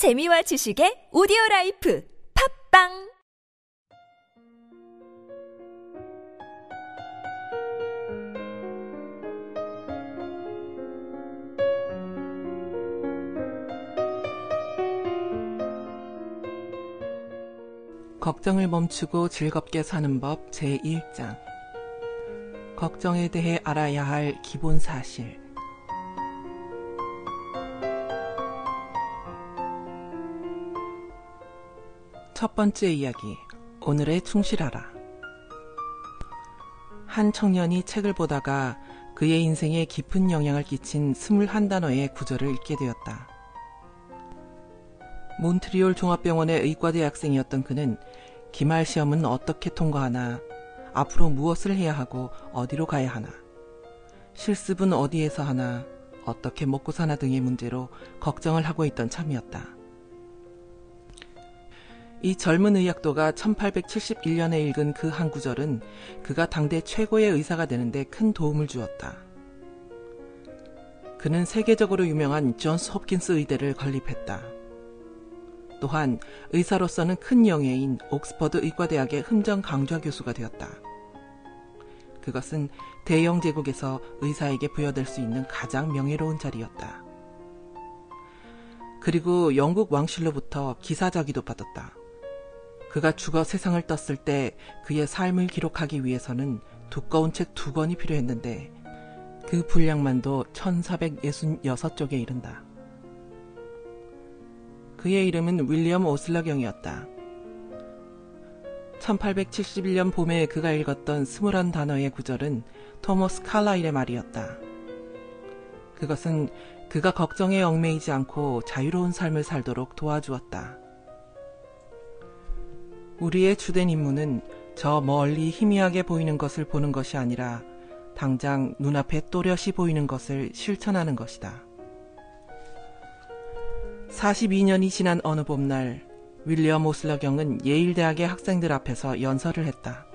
재미와 지식의 오디오 라이프 팝빵! 걱정을 멈추고 즐겁게 사는 법 제1장. 걱정에 대해 알아야 할 기본 사실 첫 번째 이야기 오늘에 충실하라 한 청년이 책을 보다가 그의 인생에 깊은 영향을 끼친 21단어의 구절을 읽게 되었다. 몬트리올 종합병원의 의과대 학생이었던 그는 기말 시험은 어떻게 통과하나, 앞으로 무엇을 해야 하고 어디로 가야 하나, 실습은 어디에서 하나, 어떻게 먹고 사나 등의 문제로 걱정을 하고 있던 참이었다. 이 젊은 의학도가 1871년에 읽은 그 한 구절은 그가 당대 최고의 의사가 되는데 큰 도움을 주었다. 그는 세계적으로 유명한 존스 홉킨스 의대를 건립했다. 또한 의사로서는 큰 영예인 옥스퍼드 의과대학의 흠정 강좌 교수가 되었다. 그것은 대영 제국에서 의사에게 부여될 수 있는 가장 명예로운 자리였다. 그리고 영국 왕실로부터 기사자기도 받았다. 그가 죽어 세상을 떴을 때 그의 삶을 기록하기 위해서는 두꺼운 책 두 권이 필요했는데 그 분량만도 1466쪽에 이른다. 그의 이름은 윌리엄 오슬러경이었다. 1871년 봄에 그가 읽었던 스물한 단어의 구절은 토머스 칼라일의 말이었다. 그것은 그가 걱정에 얽매이지 않고 자유로운 삶을 살도록 도와주었다. 우리의 주된 임무는 저 멀리 희미하게 보이는 것을 보는 것이 아니라 당장 눈앞에 또렷이 보이는 것을 실천하는 것이다. 42년이 지난 어느 봄날 윌리엄 오슬러 경은 예일대학의 학생들 앞에서 연설을 했다.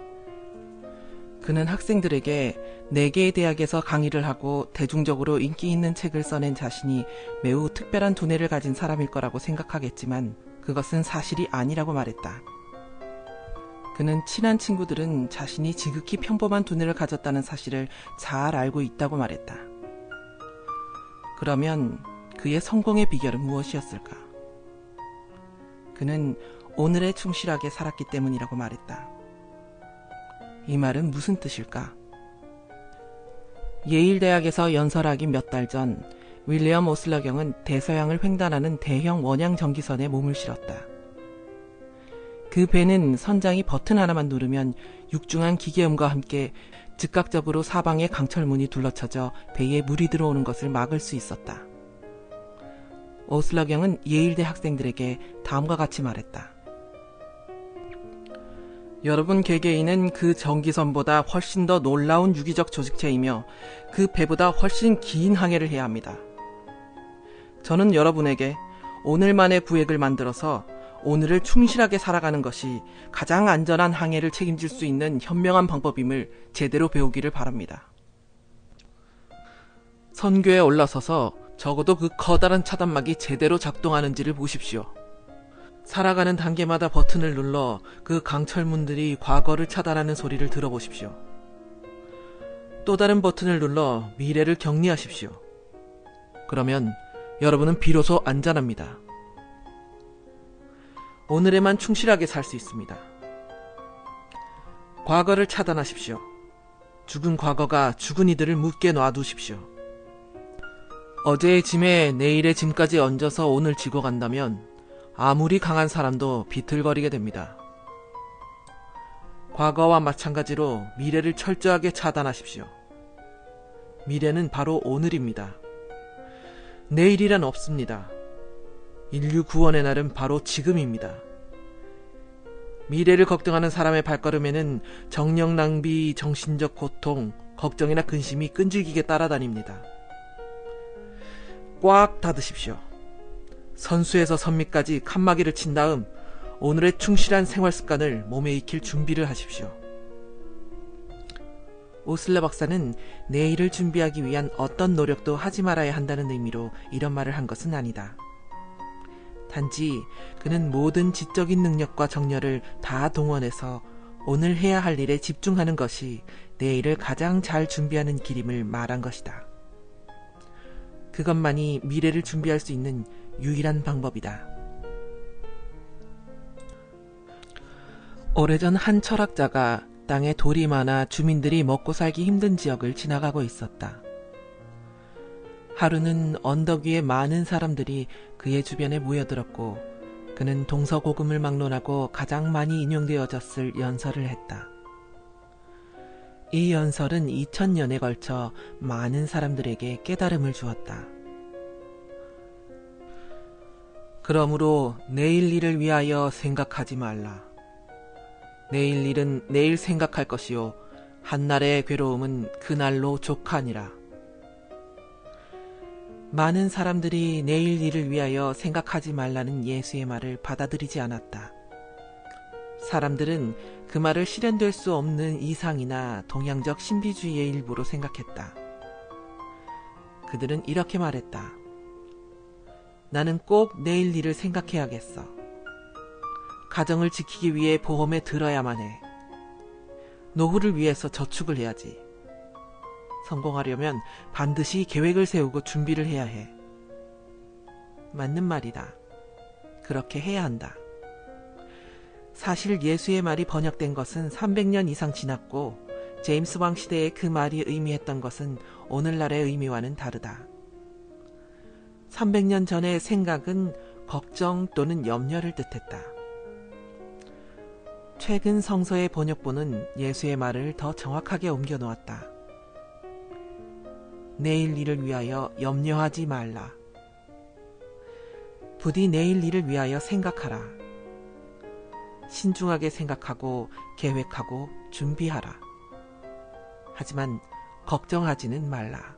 그는 학생들에게 4개의 대학에서 강의를 하고 대중적으로 인기 있는 책을 써낸 자신이 매우 특별한 두뇌를 가진 사람일 거라고 생각하겠지만 그것은 사실이 아니라고 말했다. 그는 친한 친구들은 자신이 지극히 평범한 두뇌를 가졌다는 사실을 잘 알고 있다고 말했다. 그러면 그의 성공의 비결은 무엇이었을까? 그는 오늘에 충실하게 살았기 때문이라고 말했다. 이 말은 무슨 뜻일까? 예일대학에서 연설하기 몇 달 전 윌리엄 오슬러 경은 대서양을 횡단하는 대형 원양 전기선에 몸을 실었다. 그 배는 선장이 버튼 하나만 누르면 육중한 기계음과 함께 즉각적으로 사방에 강철문이 둘러쳐져 배에 물이 들어오는 것을 막을 수 있었다. 오슬러경은 예일대 학생들에게 다음과 같이 말했다. 여러분 개개인은 그 전기선보다 훨씬 더 놀라운 유기적 조직체이며 그 배보다 훨씬 긴 항해를 해야 합니다. 저는 여러분에게 오늘만의 구획을 만들어서 오늘을 충실하게 살아가는 것이 가장 안전한 항해를 책임질 수 있는 현명한 방법임을 제대로 배우기를 바랍니다. 선교에 올라서서 적어도 그 커다란 차단막이 제대로 작동하는지를 보십시오. 살아가는 단계마다 버튼을 눌러 그 강철문들이 과거를 차단하는 소리를 들어보십시오. 또 다른 버튼을 눌러 미래를 격리하십시오. 그러면 여러분은 비로소 안전합니다. 오늘에만 충실하게 살 수 있습니다. 과거를 차단하십시오. 죽은 과거가 죽은 이들을 묻게 놔두십시오. 어제의 짐에 내일의 짐까지 얹어서 오늘 지고 간다면 아무리 강한 사람도 비틀거리게 됩니다. 과거와 마찬가지로 미래를 철저하게 차단하십시오. 미래는 바로 오늘입니다. 내일이란 없습니다. 인류 구원의 날은 바로 지금입니다. 미래를 걱정하는 사람의 발걸음에는 정력 낭비, 정신적 고통, 걱정이나 근심이 끈질기게 따라다닙니다. 꽉 닫으십시오. 선수에서 선미까지 칸막이를 친 다음 오늘의 충실한 생활 습관을 몸에 익힐 준비를 하십시오. 오슬러 박사는 내일을 준비하기 위한 어떤 노력도 하지 말아야 한다는 의미로 이런 말을 한 것은 아니다. 단지 그는 모든 지적인 능력과 정열을 다 동원해서 오늘 해야 할 일에 집중하는 것이 내일을 가장 잘 준비하는 길임을 말한 것이다. 그것만이 미래를 준비할 수 있는 유일한 방법이다. 오래전 한 철학자가 땅에 돌이 많아 주민들이 먹고 살기 힘든 지역을 지나가고 있었다. 하루는 언덕 위에 많은 사람들이 그의 주변에 모여들었고 그는 동서고금을 막론하고 가장 많이 인용되어졌을 연설을 했다. 이 연설은 2000년에 걸쳐 많은 사람들에게 깨달음을 주었다. 그러므로 내일 일을 위하여 생각하지 말라. 내일 일은 내일 생각할 것이요. 한날의 괴로움은 그날로 족하니라. 많은 사람들이 내일 일을 위하여 생각하지 말라는 예수의 말을 받아들이지 않았다. 사람들은 그 말을 실현될 수 없는 이상이나 동양적 신비주의의 일부로 생각했다. 그들은 이렇게 말했다. 나는 꼭 내일 일을 생각해야겠어. 가정을 지키기 위해 보험에 들어야만 해. 노후를 위해서 저축을 해야지. 성공하려면 반드시 계획을 세우고 준비를 해야 해. 맞는 말이다. 그렇게 해야 한다. 사실 예수의 말이 번역된 것은 300년 이상 지났고 제임스 왕 시대에 그 말이 의미했던 것은 오늘날의 의미와는 다르다. 300년 전의 생각은 걱정 또는 염려를 뜻했다. 최근 성서의 번역본은 예수의 말을 더 정확하게 옮겨 놓았다. 내일 일을 위하여 염려하지 말라. 부디 내일 일을 위하여 생각하라. 신중하게 생각하고 계획하고 준비하라. 하지만 걱정하지는 말라.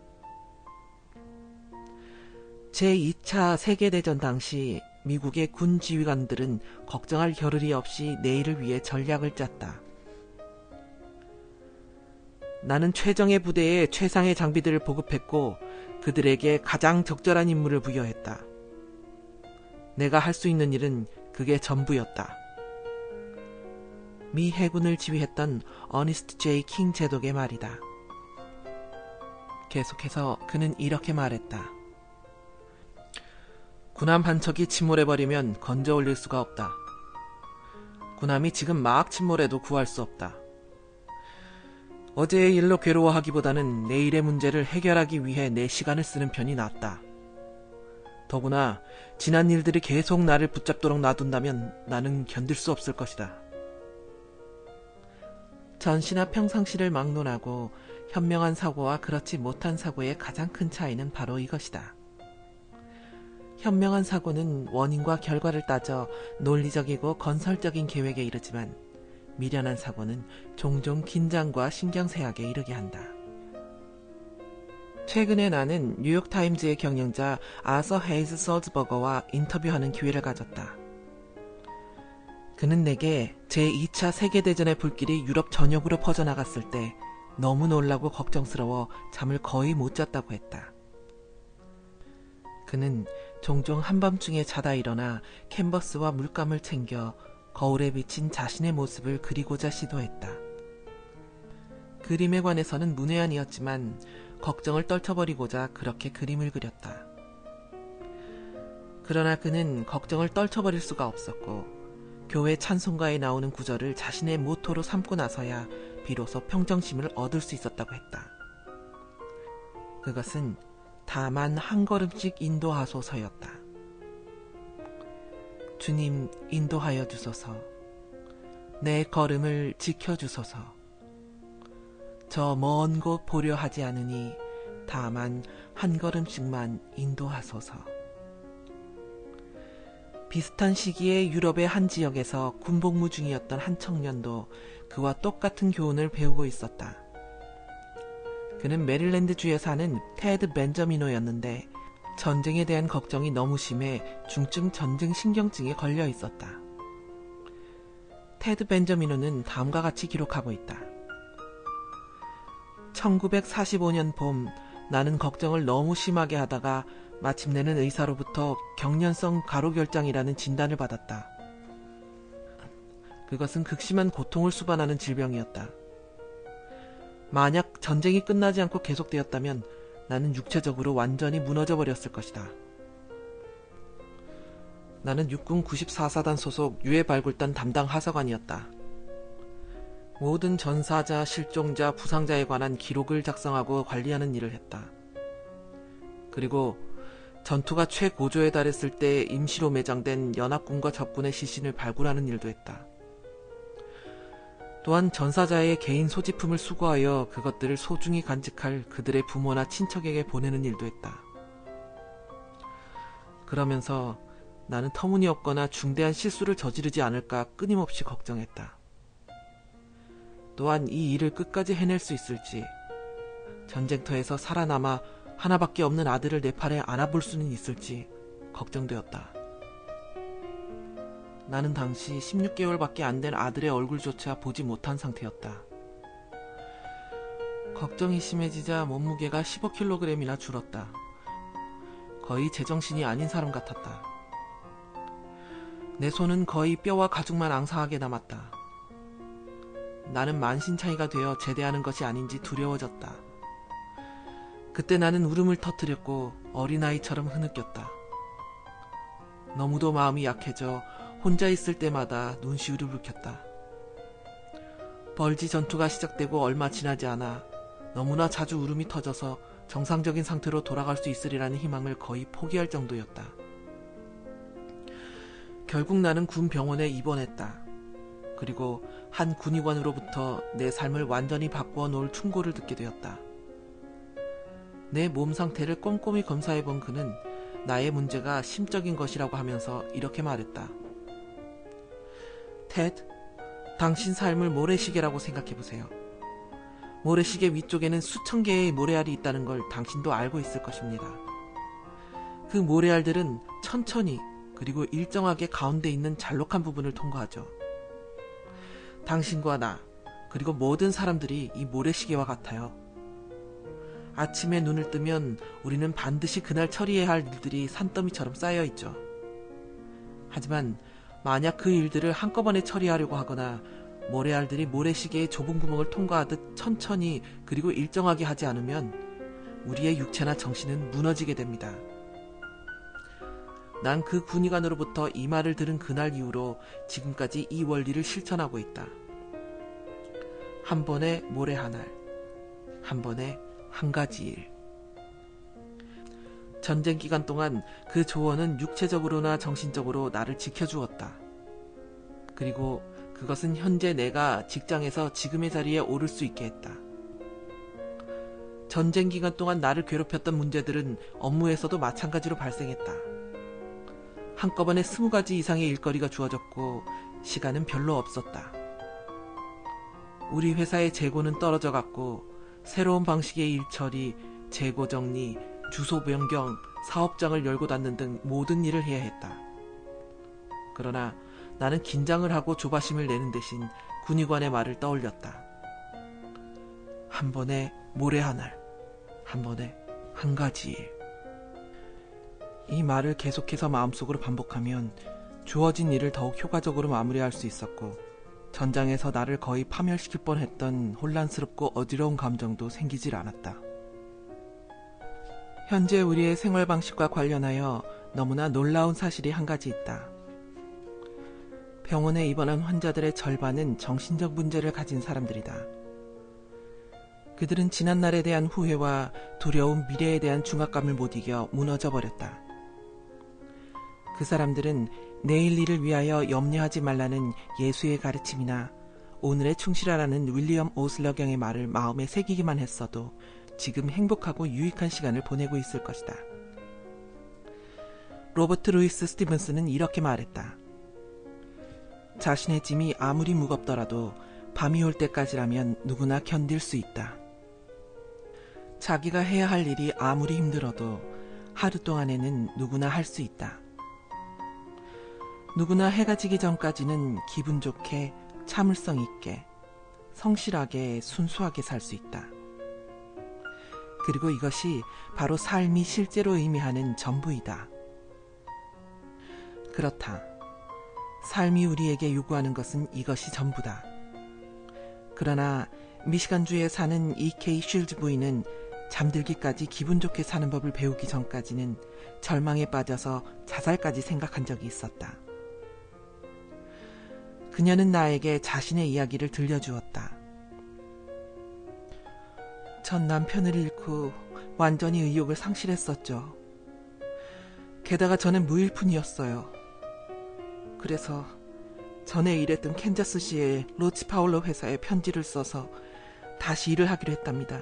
제2차 세계대전 당시 미국의 군 지휘관들은 걱정할 겨를이 없이 내일을 위해 전략을 짰다. 나는 최정예 부대에 최상의 장비들을 보급했고 그들에게 가장 적절한 임무를 부여했다. 내가 할 수 있는 일은 그게 전부였다. 미 해군을 지휘했던 어니스트 제이 킹 제독의 말이다. 계속해서 그는 이렇게 말했다. 군함 한 척이 침몰해버리면 건져 올릴 수가 없다. 군함이 지금 막 침몰해도 구할 수 없다. 어제의 일로 괴로워하기보다는 내일의 문제를 해결하기 위해 내 시간을 쓰는 편이 낫다. 더구나 지난 일들이 계속 나를 붙잡도록 놔둔다면 나는 견딜 수 없을 것이다. 전시나 평상시를 막론하고 현명한 사고와 그렇지 못한 사고의 가장 큰 차이는 바로 이것이다. 현명한 사고는 원인과 결과를 따져 논리적이고 건설적인 계획에 이르지만 미련한 사고는 종종 긴장과 신경쇠약에 이르게 한다. 최근에 나는 뉴욕타임즈의 경영자 아서 헤이즈 서즈버거와 인터뷰하는 기회를 가졌다. 그는 내게 제2차 세계대전의 불길이 유럽 전역으로 퍼져나갔을 때 너무 놀라고 걱정스러워 잠을 거의 못 잤다고 했다. 그는 종종 한밤중에 자다 일어나 캔버스와 물감을 챙겨 거울에 비친 자신의 모습을 그리고자 시도했다. 그림에 관해서는 문외한이었지만 걱정을 떨쳐버리고자 그렇게 그림을 그렸다. 그러나 그는 걱정을 떨쳐버릴 수가 없었고 교회 찬송가에 나오는 구절을 자신의 모토로 삼고 나서야 비로소 평정심을 얻을 수 있었다고 했다. 그것은 다만 한 걸음씩 인도하소서였다. 주님 인도하여 주소서. 내 걸음을 지켜 주소서. 저 먼 곳 보려 하지 않으니 다만 한 걸음씩만 인도하소서. 비슷한 시기에 유럽의 한 지역에서 군복무 중이었던 한 청년도 그와 똑같은 교훈을 배우고 있었다. 그는 메릴랜드주에 사는 테드 벤저미노였는데 전쟁에 대한 걱정이 너무 심해 중증 전쟁 신경증에 걸려 있었다. 테드 벤저미노는 다음과 같이 기록하고 있다. 1945년 봄 나는 걱정을 너무 심하게 하다가 마침내는 의사로부터 경련성 가로결장이라는 진단을 받았다. 그것은 극심한 고통을 수반하는 질병이었다. 만약 전쟁이 끝나지 않고 계속되었다면 나는 육체적으로 완전히 무너져 버렸을 것이다. 나는 육군 94사단 소속 유해발굴단 담당 하사관이었다. 모든 전사자, 실종자, 부상자에 관한 기록을 작성하고 관리하는 일을 했다. 그리고 전투가 최고조에 달했을 때 임시로 매장된 연합군과 적군의 시신을 발굴하는 일도 했다. 또한 전사자의 개인 소지품을 수거하여 그것들을 소중히 간직할 그들의 부모나 친척에게 보내는 일도 했다. 그러면서 나는 터무니없거나 중대한 실수를 저지르지 않을까 끊임없이 걱정했다. 또한 이 일을 끝까지 해낼 수 있을지, 전쟁터에서 살아남아 하나밖에 없는 아들을 내 팔에 안아볼 수는 있을지 걱정되었다. 나는 당시 16개월밖에 안 된 아들의 얼굴조차 보지 못한 상태였다. 걱정이 심해지자 몸무게가 15kg이나 줄었다. 거의 제정신이 아닌 사람 같았다. 내 손은 거의 뼈와 가죽만 앙상하게 남았다. 나는 만신차이가 되어 제대하는 것이 아닌지 두려워졌다. 그때 나는 울음을 터뜨렸고 어린아이처럼 흐느꼈다. 너무도 마음이 약해져 혼자 있을 때마다 눈시울을 붉혔다. 벌지 전투가 시작되고 얼마 지나지 않아 너무나 자주 울음이 터져서 정상적인 상태로 돌아갈 수 있으리라는 희망을 거의 포기할 정도였다. 결국 나는 군 병원에 입원했다. 그리고 한 군의관으로부터 내 삶을 완전히 바꾸어 놓을 충고를 듣게 되었다. 내 몸 상태를 꼼꼼히 검사해 본 그는 나의 문제가 심적인 것이라고 하면서 이렇게 말했다. 테드, 당신 삶을 모래시계라고 생각해 보세요. 모래시계 위쪽에는 수천 개의 모래알이 있다는 걸 당신도 알고 있을 것입니다. 그 모래알들은 천천히 그리고 일정하게 가운데 있는 잘록한 부분을 통과하죠. 당신과 나, 그리고 모든 사람들이 이 모래시계와 같아요. 아침에 눈을 뜨면 우리는 반드시 그날 처리해야 할 일들이 산더미처럼 쌓여 있죠. 하지만 만약 그 일들을 한꺼번에 처리하려고 하거나 모래알들이 모래시계의 좁은 구멍을 통과하듯 천천히 그리고 일정하게 하지 않으면 우리의 육체나 정신은 무너지게 됩니다. 난 그 군의관으로부터 이 말을 들은 그날 이후로 지금까지 이 원리를 실천하고 있다. 한 번에 모래 한 알, 한 번에 한 가지 일. 전쟁 기간 동안 그 조언은 육체적으로나 정신적으로 나를 지켜주었다. 그리고 그것은 현재 내가 직장에서 지금의 자리에 오를 수 있게 했다. 전쟁 기간 동안 나를 괴롭혔던 문제들은 업무에서도 마찬가지로 발생했다. 한꺼번에 스무 가지 이상의 일거리가 주어졌고 시간은 별로 없었다. 우리 회사의 재고는 떨어져 갔고 새로운 방식의 일처리, 재고 정리, 주소 변경, 사업장을 열고 닫는 등 모든 일을 해야 했다. 그러나 나는 긴장을 하고 조바심을 내는 대신 군의관의 말을 떠올렸다. 한 번에 모래 한 알, 한 번에 한 가지 일. 이 말을 계속해서 마음속으로 반복하면 주어진 일을 더욱 효과적으로 마무리할 수 있었고 전장에서 나를 거의 파멸시킬 뻔했던 혼란스럽고 어지러운 감정도 생기질 않았다. 현재 우리의 생활 방식과 관련하여 너무나 놀라운 사실이 한 가지 있다. 병원에 입원한 환자들의 절반은 정신적 문제를 가진 사람들이다. 그들은 지난날에 대한 후회와 두려운 미래에 대한 중압감을 못 이겨 무너져 버렸다. 그 사람들은 내일 일을 위하여 염려하지 말라는 예수의 가르침이나 오늘에 충실하라는 윌리엄 오슬러 경의 말을 마음에 새기기만 했어도 지금 행복하고 유익한 시간을 보내고 있을 것이다. 로버트 루이스 스티븐스는 이렇게 말했다. 자신의 짐이 아무리 무겁더라도 밤이 올 때까지라면 누구나 견딜 수 있다. 자기가 해야 할 일이 아무리 힘들어도 하루 동안에는 누구나 할 수 있다. 누구나 해가 지기 전까지는 기분 좋게 참을성 있게 성실하게 순수하게 살 수 있다. 그리고 이것이 바로 삶이 실제로 의미하는 전부이다. 그렇다. 삶이 우리에게 요구하는 것은 이것이 전부다. 그러나 미시간주에 사는 E.K. 쉴즈 부인은 잠들기까지 기분 좋게 사는 법을 배우기 전까지는 절망에 빠져서 자살까지 생각한 적이 있었다. 그녀는 나에게 자신의 이야기를 들려주었다. 전 남편을 잃고 완전히 의욕을 상실했었죠. 게다가 저는 무일푼이었어요. 그래서 전에 일했던 캔자스시의 로치 파울러 회사에 편지를 써서 다시 일을 하기로 했답니다.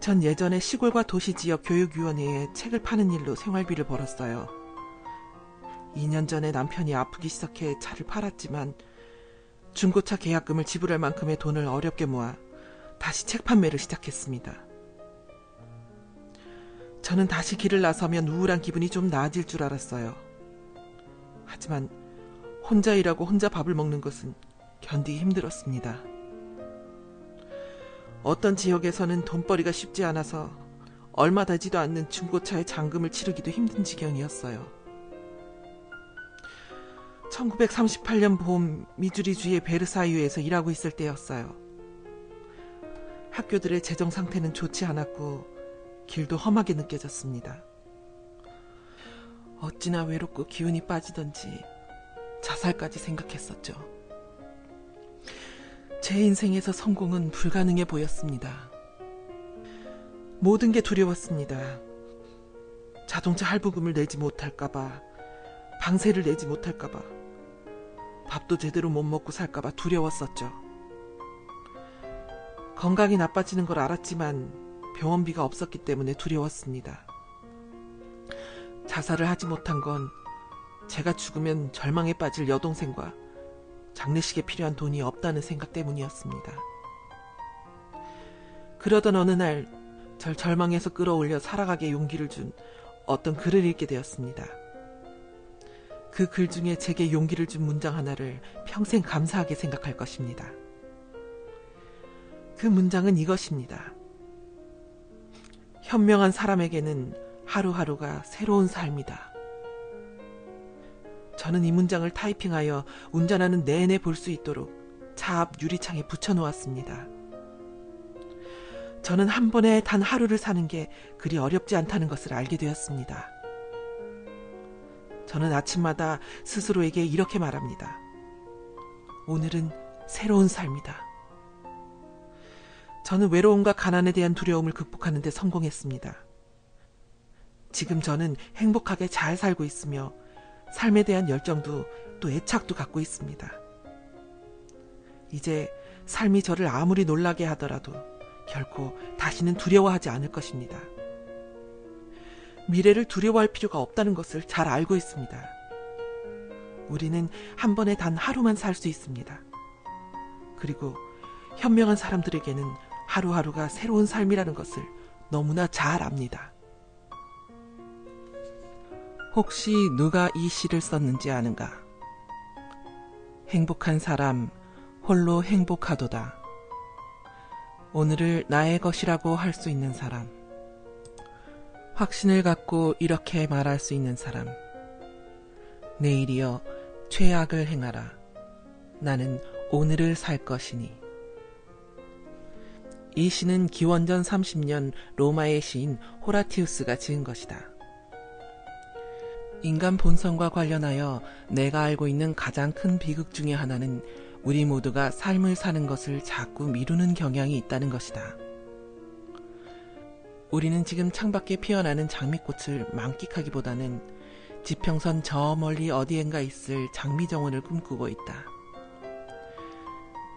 전 예전에 시골과 도시 지역 교육위원회에 책을 파는 일로 생활비를 벌었어요. 2년 전에 남편이 아프기 시작해 차를 팔았지만 중고차 계약금을 지불할 만큼의 돈을 어렵게 모아 다시 책 판매를 시작했습니다. 저는 다시 길을 나서면 우울한 기분이 좀 나아질 줄 알았어요. 하지만 혼자 일하고 혼자 밥을 먹는 것은 견디기 힘들었습니다. 어떤 지역에서는 돈벌이가 쉽지 않아서 얼마 되지도 않는 중고차의 잔금을 치르기도 힘든 지경이었어요. 1938년 봄 미주리주의 베르사유에서 일하고 있을 때였어요. 학교들의 재정 상태는 좋지 않았고 길도 험하게 느껴졌습니다. 어찌나 외롭고 기운이 빠지던지 자살까지 생각했었죠. 제 인생에서 성공은 불가능해 보였습니다. 모든 게 두려웠습니다. 자동차 할부금을 내지 못할까봐, 방세를 내지 못할까봐, 밥도 제대로 못 먹고 살까봐 두려웠었죠. 건강이 나빠지는 걸 알았지만 병원비가 없었기 때문에 두려웠습니다. 자살을 하지 못한 건 제가 죽으면 절망에 빠질 여동생과 장례식에 필요한 돈이 없다는 생각 때문이었습니다. 그러던 어느 날, 절 절망에서 끌어올려 살아가게 용기를 준 어떤 글을 읽게 되었습니다. 그 글 중에 제게 용기를 준 문장 하나를 평생 감사하게 생각할 것입니다. 그 문장은 이것입니다. 현명한 사람에게는 하루하루가 새로운 삶이다. 저는 이 문장을 타이핑하여 운전하는 내내 볼 수 있도록 차 앞 유리창에 붙여놓았습니다. 저는 한 번에 단 하루를 사는 게 그리 어렵지 않다는 것을 알게 되었습니다. 저는 아침마다 스스로에게 이렇게 말합니다. 오늘은 새로운 삶이다. 저는 외로움과 가난에 대한 두려움을 극복하는 데 성공했습니다. 지금 저는 행복하게 잘 살고 있으며 삶에 대한 열정도 또 애착도 갖고 있습니다. 이제 삶이 저를 아무리 놀라게 하더라도 결코 다시는 두려워하지 않을 것입니다. 미래를 두려워할 필요가 없다는 것을 잘 알고 있습니다. 우리는 한 번에 단 하루만 살 수 있습니다. 그리고 현명한 사람들에게는 하루하루가 새로운 삶이라는 것을 너무나 잘 압니다. 혹시 누가 이 시를 썼는지 아는가? 행복한 사람, 홀로 행복하도다. 오늘을 나의 것이라고 할 수 있는 사람. 확신을 갖고 이렇게 말할 수 있는 사람. 내일이여 최악을 행하라. 나는 오늘을 살 것이니. 이 시는 기원전 30년 로마의 시인 호라티우스가 지은 것이다. 인간 본성과 관련하여 내가 알고 있는 가장 큰 비극 중의 하나는 우리 모두가 삶을 사는 것을 자꾸 미루는 경향이 있다는 것이다. 우리는 지금 창밖에 피어나는 장미꽃을 만끽하기보다는 지평선 저 멀리 어디엔가 있을 장미 정원을 꿈꾸고 있다.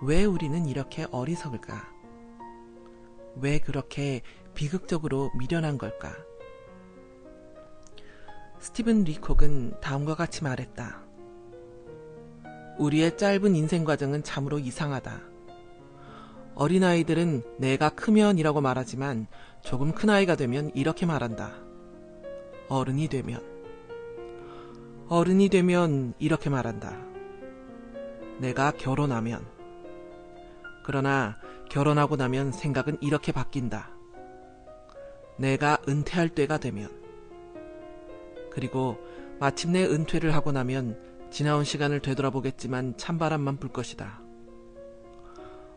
왜 우리는 이렇게 어리석을까? 왜 그렇게 비극적으로 미련한 걸까? 스티븐 리콕은 다음과 같이 말했다. 우리의 짧은 인생 과정은 참으로 이상하다. 어린아이들은 내가 크면이라고 말하지만 조금 큰 아이가 되면 이렇게 말한다. 어른이 되면. 어른이 되면 이렇게 말한다. 내가 결혼하면. 그러나 결혼하고 나면 생각은 이렇게 바뀐다. 내가 은퇴할 때가 되면 그리고 마침내 은퇴를 하고 나면 지나온 시간을 되돌아보겠지만 찬바람만 불 것이다.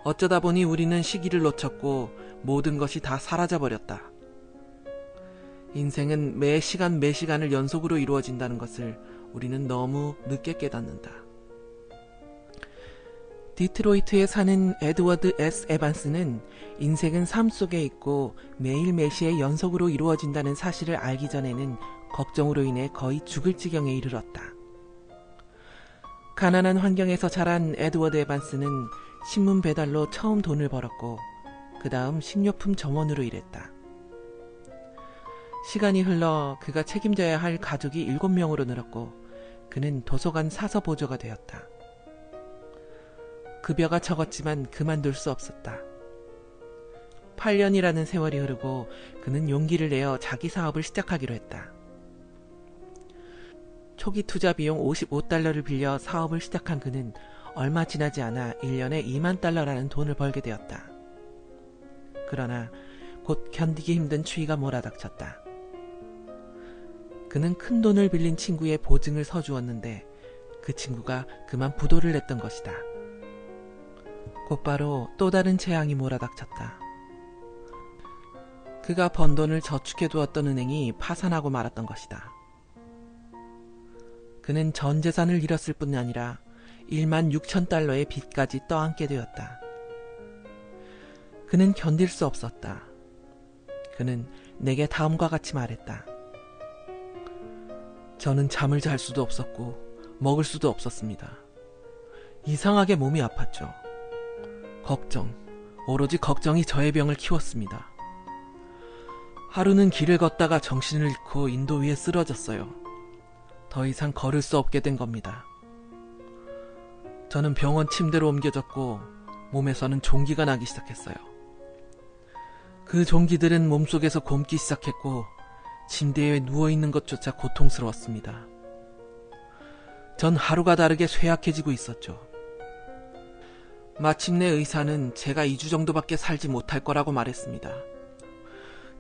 어쩌다 보니 우리는 시기를 놓쳤고 모든 것이 다 사라져버렸다. 인생은 매 시간 매 시간을 연속으로 이루어진다는 것을 우리는 너무 늦게 깨닫는다. 디트로이트에 사는 에드워드 S. 에반스는 인생은 삶 속에 있고 매일 매시에 연속으로 이루어진다는 사실을 알기 전에는 걱정으로 인해 거의 죽을 지경에 이르렀다. 가난한 환경에서 자란 에드워드 에반스는 신문 배달로 처음 돈을 벌었고 그 다음 식료품 점원으로 일했다. 시간이 흘러 그가 책임져야 할 가족이 7명으로 늘었고 그는 도서관 사서 보조가 되었다. 급여가 적었지만 그만둘 수 없었다. 8년이라는 세월이 흐르고 그는 용기를 내어 자기 사업을 시작하기로 했다. 초기 투자 비용 55달러를 빌려 사업을 시작한 그는 얼마 지나지 않아 1년에 2만 달러라는 돈을 벌게 되었다. 그러나 곧 견디기 힘든 추위가 몰아닥쳤다. 그는 큰 돈을 빌린 친구의 보증을 서주었는데 그 친구가 그만 부도를 냈던 것이다. 곧바로 또 다른 재앙이 몰아닥쳤다. 그가 번 돈을 저축해 두었던 은행이 파산하고 말았던 것이다. 그는 전 재산을 잃었을 뿐 아니라 1만 6천 달러의 빚까지 떠안게 되었다. 그는 견딜 수 없었다. 그는 내게 다음과 같이 말했다. 저는 잠을 잘 수도 없었고 먹을 수도 없었습니다. 이상하게 몸이 아팠죠. 걱정, 오로지 걱정이 저의 병을 키웠습니다. 하루는 길을 걷다가 정신을 잃고 인도 위에 쓰러졌어요. 더 이상 걸을 수 없게 된 겁니다. 저는 병원 침대로 옮겨졌고 몸에서는 종기가 나기 시작했어요. 그 종기들은 몸속에서 곪기 시작했고 침대에 누워있는 것조차 고통스러웠습니다. 전 하루가 다르게 쇠약해지고 있었죠. 마침내 의사는 제가 2주 정도밖에 살지 못할 거라고 말했습니다.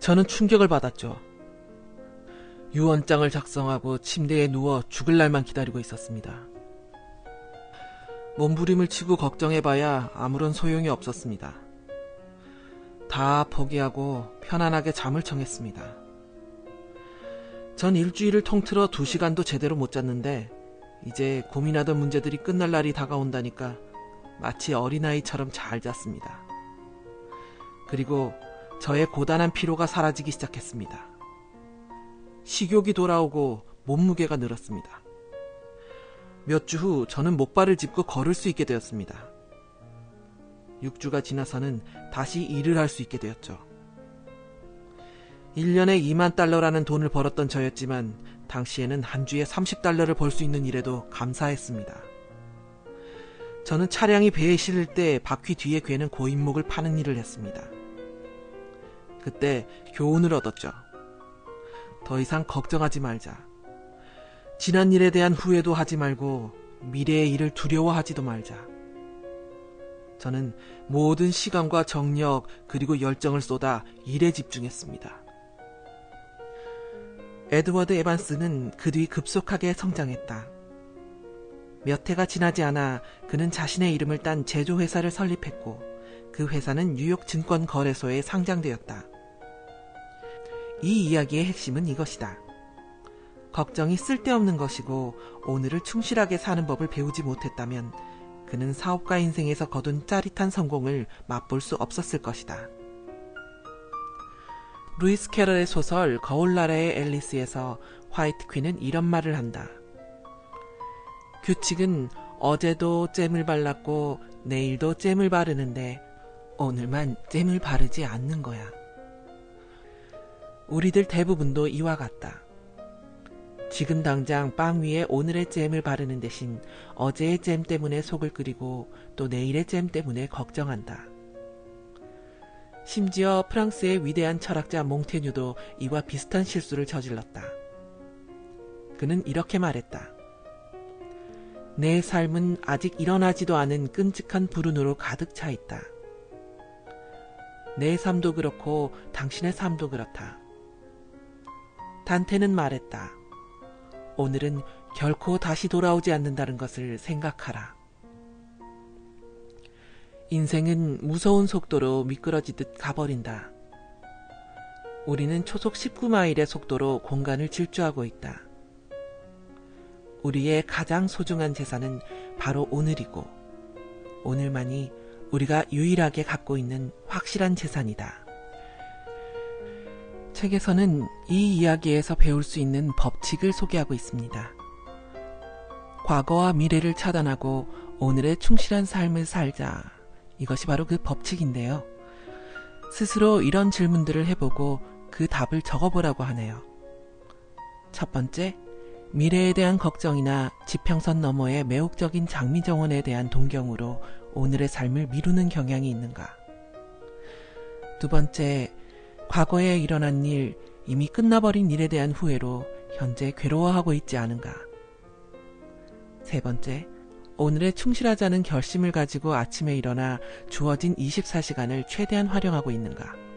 저는 충격을 받았죠. 유언장을 작성하고 침대에 누워 죽을 날만 기다리고 있었습니다. 몸부림을 치고 걱정해봐야 아무런 소용이 없었습니다. 다 포기하고 편안하게 잠을 청했습니다. 전 일주일을 통틀어 두 시간도 제대로 못 잤는데 이제 고민하던 문제들이 끝날 날이 다가온다니까 마치 어린아이처럼 잘 잤습니다. 그리고 저의 고단한 피로가 사라지기 시작했습니다. 식욕이 돌아오고 몸무게가 늘었습니다. 몇 주 후 저는 목발을 짚고 걸을 수 있게 되었습니다. 6주가 지나서는 다시 일을 할 수 있게 되었죠. 1년에 2만 달러라는 돈을 벌었던 저였지만 당시에는 한 주에 30달러를 벌 수 있는 일에도 감사했습니다. 저는 차량이 배에 실을 때 바퀴 뒤에 괴는 고인목을 파는 일을 했습니다. 그때 교훈을 얻었죠. 더 이상 걱정하지 말자. 지난 일에 대한 후회도 하지 말고 미래의 일을 두려워하지도 말자. 저는 모든 시간과 정력 그리고 열정을 쏟아 일에 집중했습니다. 에드워드 에반스는 그뒤 급속하게 성장했다. 몇 해가 지나지 않아 그는 자신의 이름을 딴 제조회사를 설립했고 그 회사는 뉴욕 증권거래소에 상장되었다. 이 이야기의 핵심은 이것이다. 걱정이 쓸데없는 것이고 오늘을 충실하게 사는 법을 배우지 못했다면 그는 사업가 인생에서 거둔 짜릿한 성공을 맛볼 수 없었을 것이다. 루이스 캐럴의 소설 거울나라의 앨리스에서 화이트 퀸은 이런 말을 한다. 규칙은 어제도 잼을 발랐고 내일도 잼을 바르는데 오늘만 잼을 바르지 않는 거야. 우리들 대부분도 이와 같다. 지금 당장 빵 위에 오늘의 잼을 바르는 대신 어제의 잼 때문에 속을 끓이고 또 내일의 잼 때문에 걱정한다. 심지어 프랑스의 위대한 철학자 몽테뉴도 이와 비슷한 실수를 저질렀다. 그는 이렇게 말했다. 내 삶은 아직 일어나지도 않은 끔찍한 불운으로 가득 차 있다. 내 삶도 그렇고 당신의 삶도 그렇다. 단테는 말했다. 오늘은 결코 다시 돌아오지 않는다는 것을 생각하라. 인생은 무서운 속도로 미끄러지듯 가버린다. 우리는 초속 19마일의 속도로 공간을 질주하고 있다. 우리의 가장 소중한 재산은 바로 오늘이고, 오늘만이 우리가 유일하게 갖고 있는 확실한 재산이다. 책에서는 이 이야기에서 배울 수 있는 법칙을 소개하고 있습니다. 과거와 미래를 차단하고 오늘의 충실한 삶을 살자. 이것이 바로 그 법칙인데요. 스스로 이런 질문들을 해보고 그 답을 적어보라고 하네요. 첫 번째, 미래에 대한 걱정이나 지평선 너머의 매혹적인 장미정원에 대한 동경으로 오늘의 삶을 미루는 경향이 있는가? 두 번째, 과거에 일어난 일, 이미 끝나버린 일에 대한 후회로 현재 괴로워하고 있지 않은가? 세 번째, 오늘에 충실하자는 결심을 가지고 아침에 일어나 주어진 24시간을 최대한 활용하고 있는가?